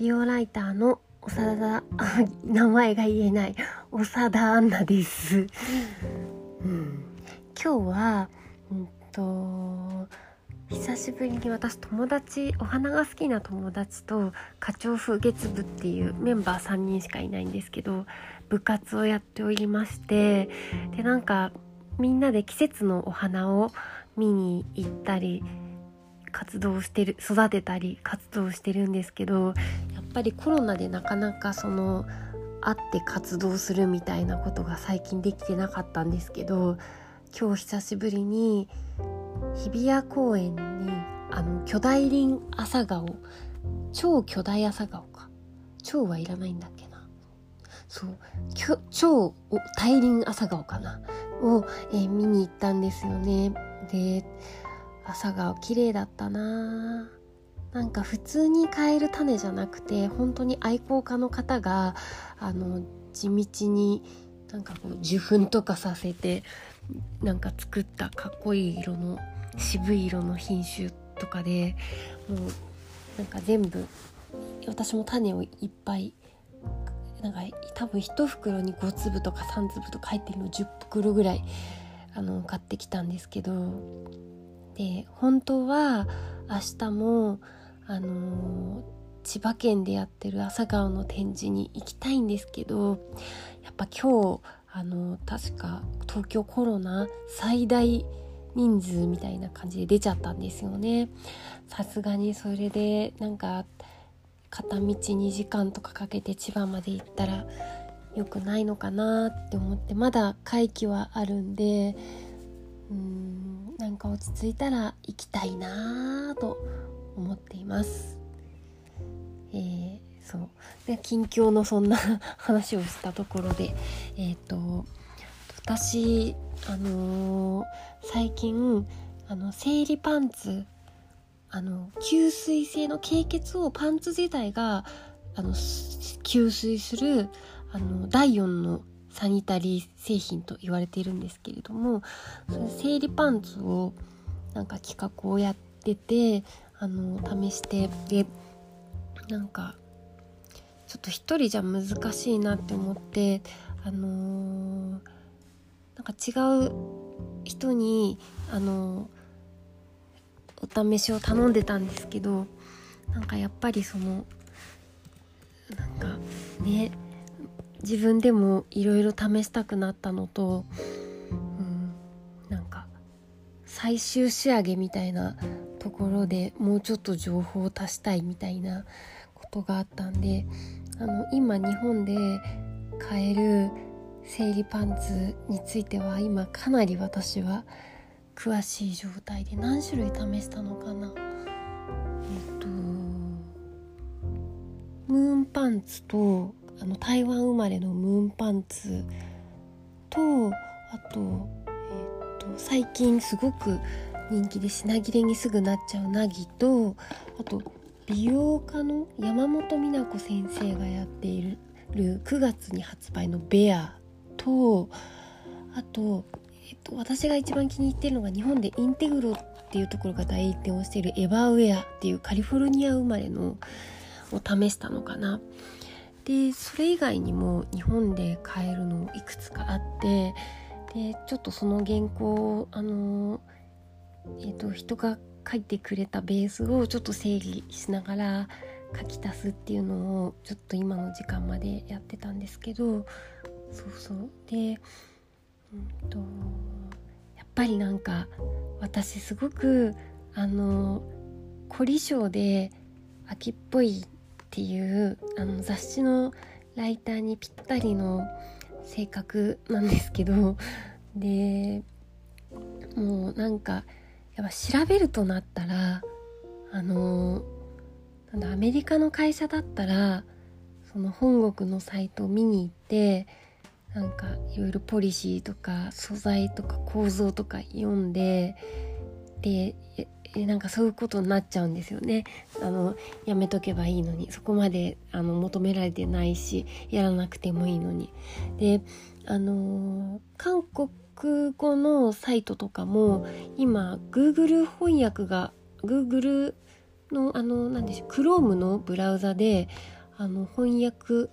美容ライターの長田 名前が言えない長田アンナです、うん、今日はうんと久しぶりに私友達お花が好きな友達と花鳥風月部っていうメンバー3人しかいないんですけど部活をやっておりましてでなんかみんなで季節のお花を見に行ったり活動してる育てたり活動してるんですけどっぱりコロナでなかなかその会って活動するみたいなことが最近できてなかったんですけど今日久しぶりに日比谷公園にあの巨大林朝顔超巨大朝顔か。超はいらないんだっけな。そう。超大輪朝顔かな。を、えー、見に行ったんですよね。で朝顔綺麗だったななんか普通に買える種じゃなくて本当に愛好家の方があの地道になんかこう受粉とかさせてなんか作ったかっこいい色の渋い色の品種とかでもうなんか全部私も種をいっぱいなんか多分1袋に5粒とか3粒とか入ってるの10袋ぐらいあの買ってきたんですけどで本当は明日もあの千葉県でやってる朝顔の展示に行きたいんですけどやっぱ今日あの確か東京コロナ最大人数みたいな感じで出ちゃったんですよね。さすがにそれでなんか片道2時間とかかけて千葉まで行ったら良くないのかなって思ってまだ会期はあるんでうーんなんか落ち着いたら行きたいなと思っています。えー、そうで近況のそんな話をしたところで え、ー、と私あのー、最近あの生理パンツあの吸水性の経血をパンツ自体があの吸水するあの第4のサニタリー製品と言われているんですけれども生理パンツをなんか企画をやっててあの試してでなんかちょっと一人じゃ難しいなって思ってあのー、なんか違う人にあのー、お試しを頼んでたんですけどなんかやっぱりそのなんかね自分でもいろいろ試したくなったのと、うん、なんか最終仕上げみたいなところでもうちょっと情報を足したいみたいなことがあったんであの今日本で買える生理パンツについては今かなり私は詳しい状態で何種類試したのかな。えっとムーンパンツとあの台湾生まれのムーンパンツとあと,、えーと、最近すごく人気で品切れにすぐなっちゃうナギとあと美容家の山本美奈子先生がやっている9月に発売の「ベアとあと、えっと、私が一番気に入ってるのが日本でインテグロっていうところが第一点をしているエバーウェアっていうカリフォルニア生まれのを試したのかな。でそれ以外にも日本で買えるのいくつかあってでちょっとその原稿をあのえ、ー、と人が書いてくれたベースをちょっと整理しながら書き足すっていうのをちょっと今の時間までやってたんですけどそうそう。でうんとやっぱりなんか私すごくあの凝り性で秋っぽいっていうあの雑誌のライターにぴったりの性格なんですけどでもうなんかやっぱ調べるとなったらあのなんだアメリカの会社だったらその本国のサイトを見に行ってなんかいろいろポリシーとか素材とか構造とか読んででえなんかそういうことになっちゃうんですよね。あのやめとけばいいのに。そこまであの求められてないしやらなくてもいいのに。であの韓国語のサイトとかも今 Google 翻訳が Google のあの何でしょう Chrome のブラウザであの翻訳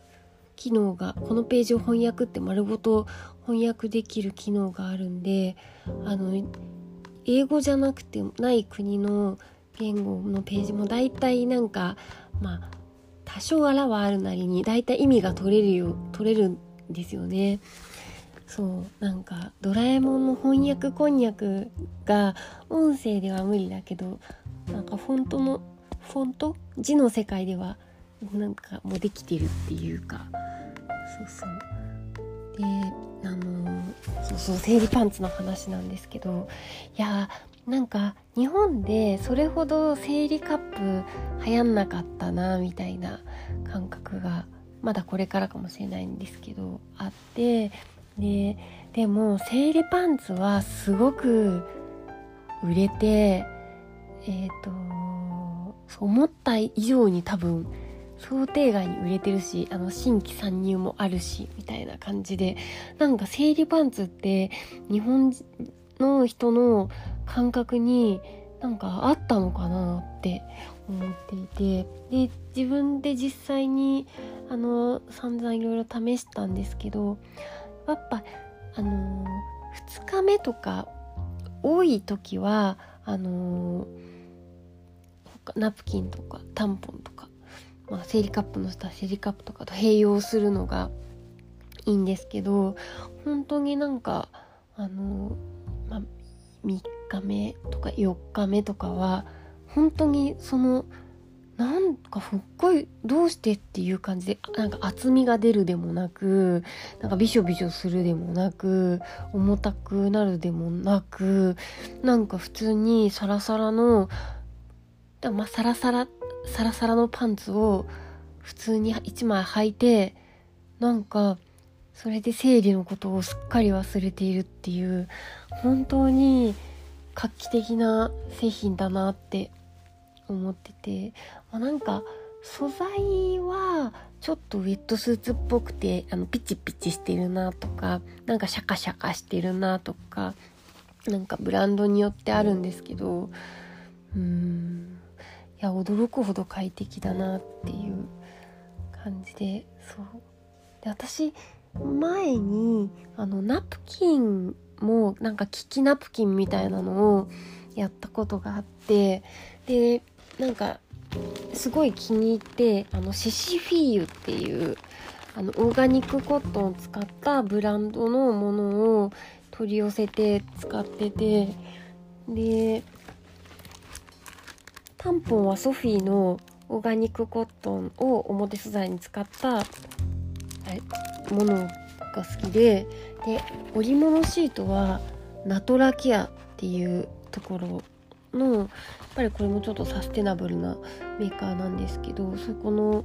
機能がこのページを翻訳って丸ごと翻訳できる機能があるんであの英語じゃなくてない国の言語のページも大体なんかまあ多少あらはあるなりに大体意味が取れるよ取れるんですよね。そうなんか「ドラえもん」の翻訳こんにゃくが音声では無理だけどなんかフォントのフォント？字の世界ではなんかもうできてるっていうか。そうそう。であのそうそう生理パンツの話なんですけど。いやなんか日本でそれほど生理カップ流行んなかったなみたいな感覚がまだこれからかもしれないんですけどあってででも生理パンツはすごく売れてえっ、ー、と思った以上に多分想定外に売れてるしあの新規参入もあるしみたいな感じで。なんか生理パンツって日本の人の感覚になんかあったのかなって思っていて。で自分で実際にあの散々いろいろ試したんですけどやっぱあのー、2日目とか多い時はあのー、ナプキンとかタンポンとか、まあ、生理カップの下生理カップとかと併用するのがいいんですけど本当になんかあのー、まあ、3日目とか4日目とかは本当にそのなんかすっごいどうしてっていう感じでなんか厚みが出るでもなくなんかびしょびしょするでもなく重たくなるでもなくなんか普通にサラサラのまあサラサラサラサラのパンツを普通に1枚履いてなんかそれで生理のことをすっかり忘れているっていう本当に画期的な製品だなって思ってて、まあ、なんか素材はちょっとウェットスーツっぽくてあのピチピチしてるなとかなんかシャカシャカしてるなとかなんかブランドによってあるんですけどうんいや驚くほど快適だなっていう感じでそう。で私前にあのナプキンもなんか利きナプキンみたいなのをやったことがあってでなんかすごい気に入ってあのシシフィーユっていうあのオーガニックコットンを使ったブランドのものを取り寄せて使っててでタンポンはソフィーのオーガニックコットンを表素材に使ったものが好きでで織物シートはナトラケアっていうところのぱりこれもちょっとサステナブルなメーカーなんですけどそこの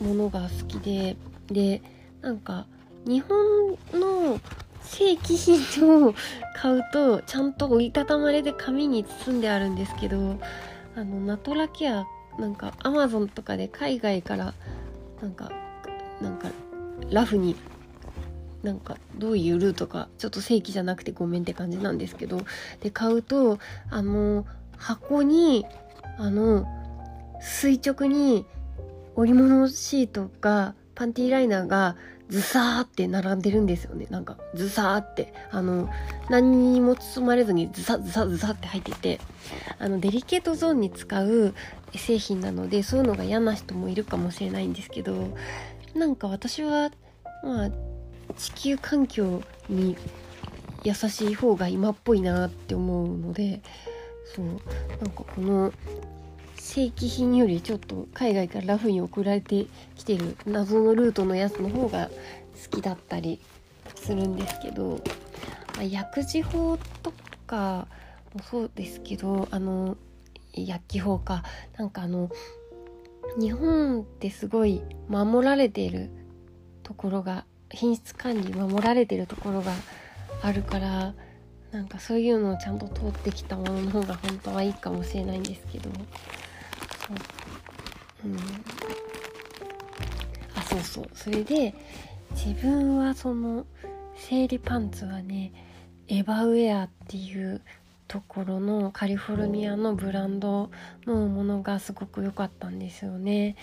ものが好きででなんか日本の正規品を買うとちゃんと折りたたまれで紙に包んであるんですけどあのナトラケアなんかアマゾンとかで海外からなんかなんかラフになんかどういうルートかちょっと正規じゃなくてごめんって感じなんですけどで買うとあの箱にあの垂直に織物シートがパンティーライナーがズサーって並んでるんですよね。なんかズサーって。あの何にも包まれずにズサズサズサって入ってて。あのデリケートゾーンに使う製品なのでそういうのが嫌な人もいるかもしれないんですけどなんか私はまあ地球環境に優しい方が今っぽいなって思うのでそう。なんかこの正規品よりちょっと海外からラフに送られてきてる謎のルートのやつの方が好きだったりするんですけど、まあ、薬事法とかもそうですけどあの薬機法か。なんかあの日本ってすごい守られているところが品質管理守られてるところがあるからなんかそういうのをちゃんと通ってきたものの方が本当はいいかもしれないんですけど。そう、うん、あそうそう。それで自分はその生理パンツはねエバウェアっていうところのカリフォルニアのブランドのものがすごく良かったんですよね。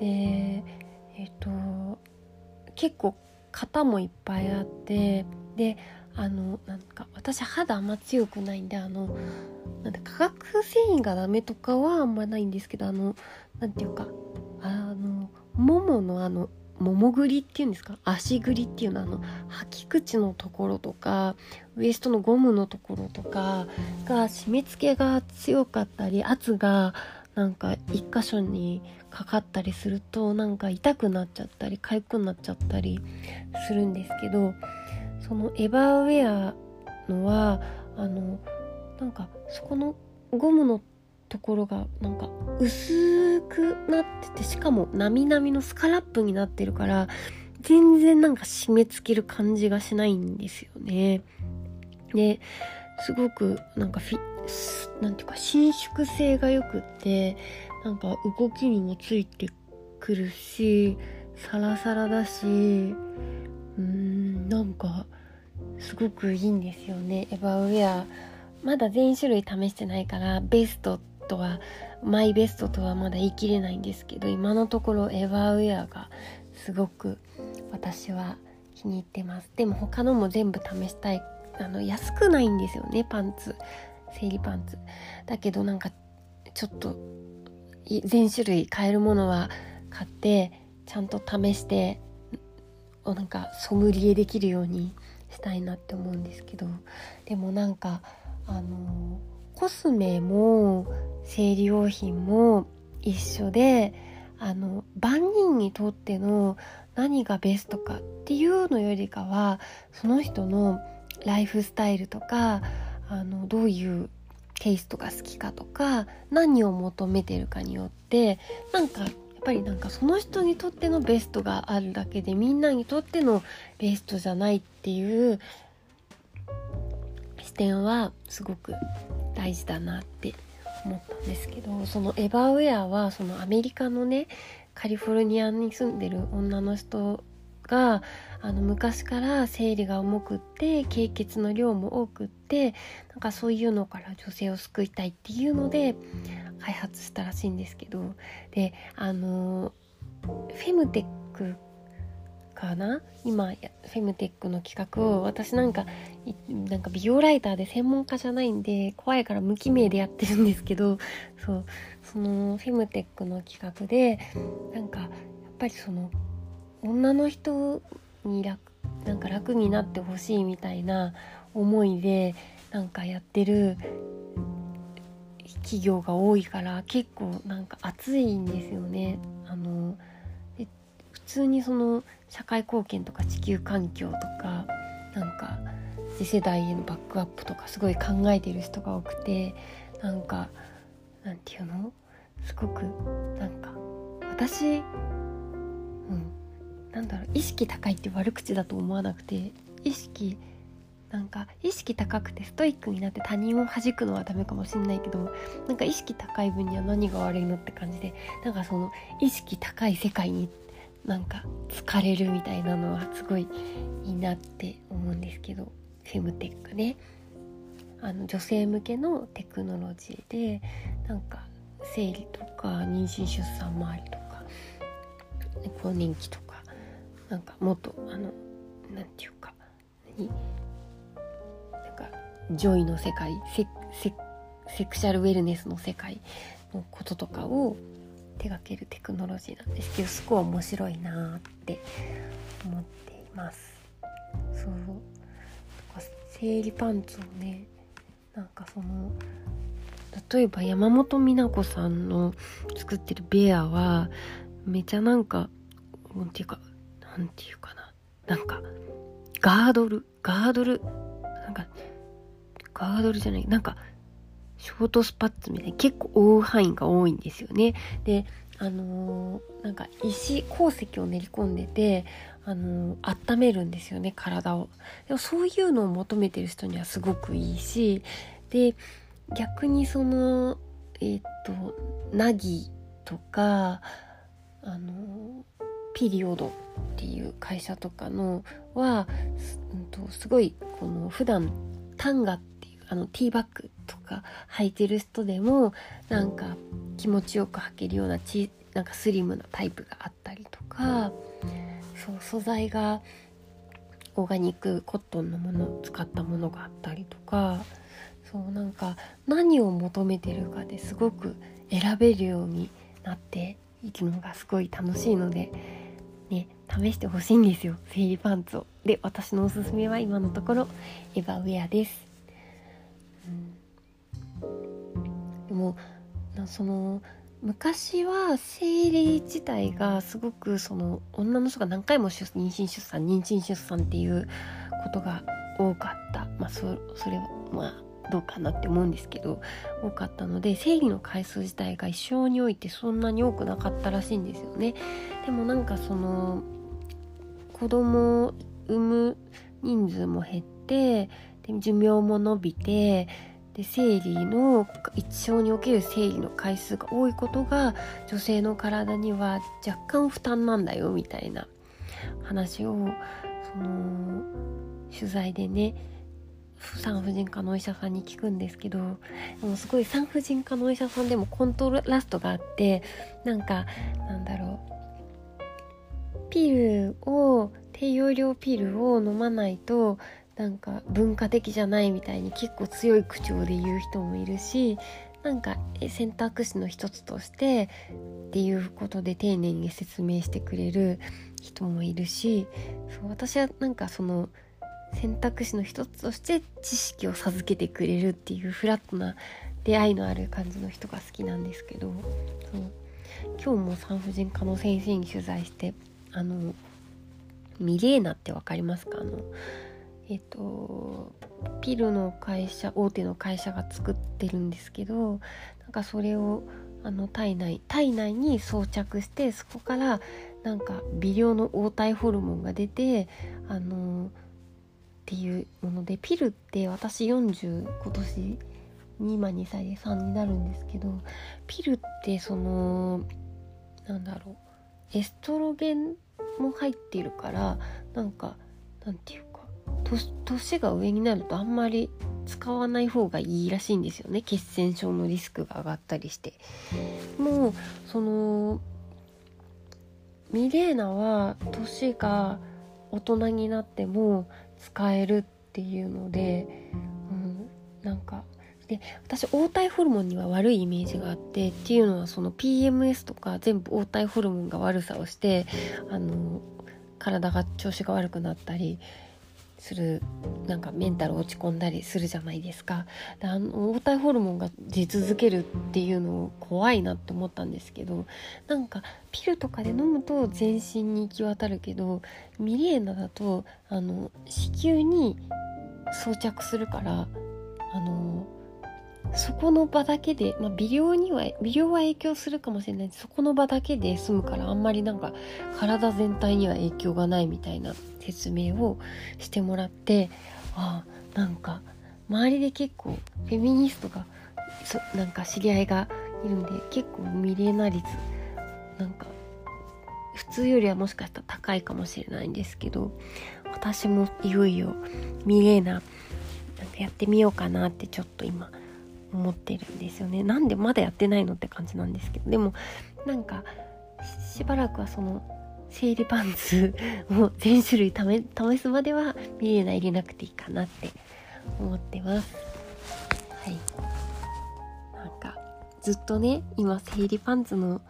でえっ、と結構型もいっぱいあってであのなんか私肌あんま強くないんであのなん化学繊維がダメとかはあんまないんですけどあのなんていうかあのもものあのももぐりっていうんですか？足ぐりっていうのはあの履き口のところとかウエストのゴムのところとかが締め付けが強かったり圧がなんか一箇所にかかったりするとなんか痛くなっちゃったり痒くなっちゃったりするんですけどそのエバーウェアのはあのなんかそこのゴムのところがなんか薄くなっててしかもなみなみのスカラップになってるから全然なんか締め付ける感じがしないんですよね。ですごくなんかフィなんていうか伸縮性がよくってなんか動きにもついてくるしサラサラだしうーんなんかすごくいいんですよね。エヴァウェアまだ全種類試してないからベストとはマイベストとはまだ言い切れないんですけど今のところエヴァウェアがすごく私は気に入ってます。でも他のも全部試したいあの安くないんですよねパンツ。生理パンツ。だけどなんかちょっと全種類買えるものは買ってちゃんと試してなんかソムリエできるようにしたいなって思うんですけど。でもなんかあのコスメも生理用品も一緒であの万人にとっての何がベストかっていうのよりかはその人のライフスタイルとかあのどういうテイストが好きかとか何を求めてるかによってなんかっぱりなんかその人にとってのベストがあるだけでみんなにとってのベストじゃないっていう視点はすごく大事だなって思ったんですけどそのエヴァウェアはそのアメリカのねカリフォルニアに住んでる女の人があの昔から生理が重くって経血の量も多くってなんかそういうのから女性を救いたいっていうので開発したらしいんですけど。であのフェムテックかな？今フェムテックの企画を私なんかなんか美容ライターで専門家じゃないんで怖いから無記名でやってるんですけどそうそのフェムテックの企画でなんかやっぱりその女の人に楽なんか楽になってほしいみたいな思いでなんかやってる企業が多いから結構なんか熱いんですよね。あの普通にその社会貢献とか地球環境とかなんか次世代へのバックアップとかすごい考えてる人が多くてなんかなんていうの？すごくなんか私うんなんだろう意識高いって悪口だと思わなくて意識なんか意識高くてストイックになって他人を弾くのはダメかもしんないけどなんか意識高い分には何が悪いのって感じでなんかその意識高い世界になんか疲れるみたいなのはすごいいいなって思うんですけどフェムテックね。あの女性向けのテクノロジーでなんか生理とか妊娠出産周りとか更年期とかなんかもっとあの何て言うか何？なんかジョイの世界セセクシャルウェルネスの世界のこととかを手がけるテクノロジーなんですけどすごい面白いなって思っています。そう生理パンツをねなんかその例えば山本美奈子さんの作ってるベアはめちゃなんかなんていうかなんていうかな。なんかガードルガードルなんかガードルじゃないなんかショートスパッツみたいに結構覆う範囲が多いんですよね。であのー、なんか石鉱石を練り込んでてあのー、温めるんですよね体を。でもそういうのを求めてる人にはすごくいいしで逆にそのえっ、とナギとかあのピリオドっていう会社とかのは、うん、とすごいこの普段タンガっていうあのティーバッグとか履いてる人でもなんか気持ちよく履けるようなちなんかスリムなタイプがあったりとかそう素材がオーガニックコットンのものを使ったものがあったりとかそうなんか何を求めてるかですごく選べるようになっていくのがすごい楽しいので、ね、試してほしいんですよ生理パンツを。で私のおすすめは今のところエヴァウェアです。うん、でもその昔は生理自体がすごくその女の人が何回も妊娠出産妊娠出産っていうことが多かったまあそそれはまあどうかなって思うんですけど多かったので生理の回数自体が一生においてそんなに多くなかったらしいんですよね。でもなんかその子供を産む人数も減ってで寿命も伸びてで生理の一生における生理の回数が多いことが女性の体には若干負担なんだよみたいな話をその取材でね産婦人科のお医者さんに聞くんですけどでもすごい産婦人科のお医者さんでもコントラストがあってなんかなんだろうピルを低用量ピルを飲まないとなんか文化的じゃないみたいに結構強い口調で言う人もいるしなんか選択肢の一つとしてっていうことで丁寧に説明してくれる人もいるしそう私はなんかその選択肢の一つとして知識を授けてくれるっていうフラットな出会いのある感じの人が好きなんですけどそう今日も産婦人科の先生に取材してあのミレーナって分かりますか？あのえっとピルの会社大手の会社が作ってるんですけどなんかそれをあの体内体内に装着してそこからなんか微量の黄体ホルモンが出てあのっていうものでピルって私40今年2今2歳で3になるんですけどピルってそのなんだろうエストロゲンも入ってるからなんかなんていうか年が上になるとあんまり使わない方がいいらしいんですよね。血栓症のリスクが上がったりして。もうそのミレーナは年が大人になっても使えるっていうので、うん、なんかで私黄体ホルモンには悪いイメージがあってっていうのはその PMS とか全部黄体ホルモンが悪さをしてあの体が調子が悪くなったりするなんかメンタル落ち込んだりするじゃないですか。であの黄体ホルモンが出続けるっていうの怖いなって思ったんですけどなんかピルとかで飲むと全身に行き渡るけどミレーナだとあの子宮に装着するからあのそこの場だけで、まあ、微量には微量は影響するかもしれない。そこの場だけで済むからあんまりなんか体全体には影響がないみたいな説明をしてもらってあなんか周りで結構フェミニストがそなんか知り合いがいるんで結構ミレーナ率なんか普通よりはもしかしたら高いかもしれないんですけど私もいよいよミレーナなんかやってみようかなってちょっと今思ってるんですよね。なんでまだやってないのって感じなんですけど。でもなんかしばらくはその生理パンツを全種類 試すまではミレーナ入れなくていいかなって思ってます。はい。なんかずっとね今生理パンツの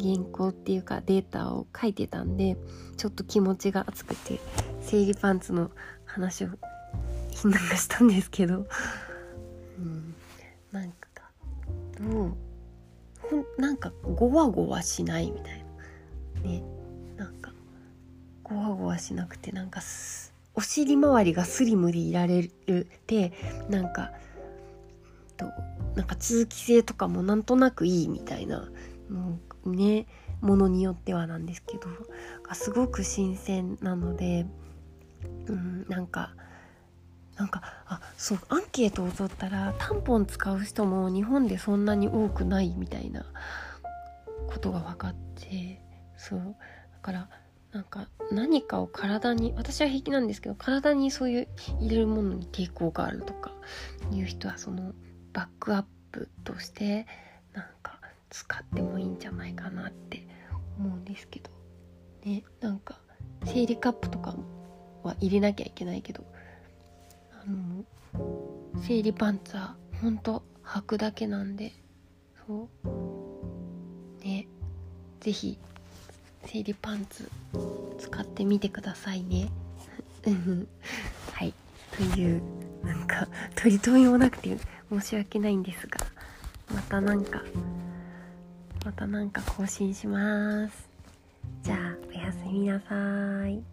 原稿っていうかデータを書いてたんでちょっと気持ちが熱くて生理パンツの話を ひんながしたんですけど、うん、どうなんかゴワゴワしないみたいな。ね。なんかゴワゴワしなくてなんかお尻周りがスリムでいられるでなんかとなんか通気性とかもなんとなくいいみたいなもうねものによってはなんですけどすごく新鮮なので、うん、なんかなんかあそうアンケートを取ったらタンポン使う人も日本でそんなに多くないみたいなことが分かってそう。だからなんか何かを体に私は平気なんですけど体にそういう入れるものに抵抗があるとかいう人はそのバックアップとしてなんか使ってもいいんじゃないかなって思うんですけど。ねなんか生理カップとかは入れなきゃいけないけど。の生理パンツはほんと履くだけなんでそう。ね。是非生理パンツ使ってみてくださいね。はい。というなんか取り留めもなくて申し訳ないんですがまたなんかまたなんか更新します。じゃあおやすみなさい。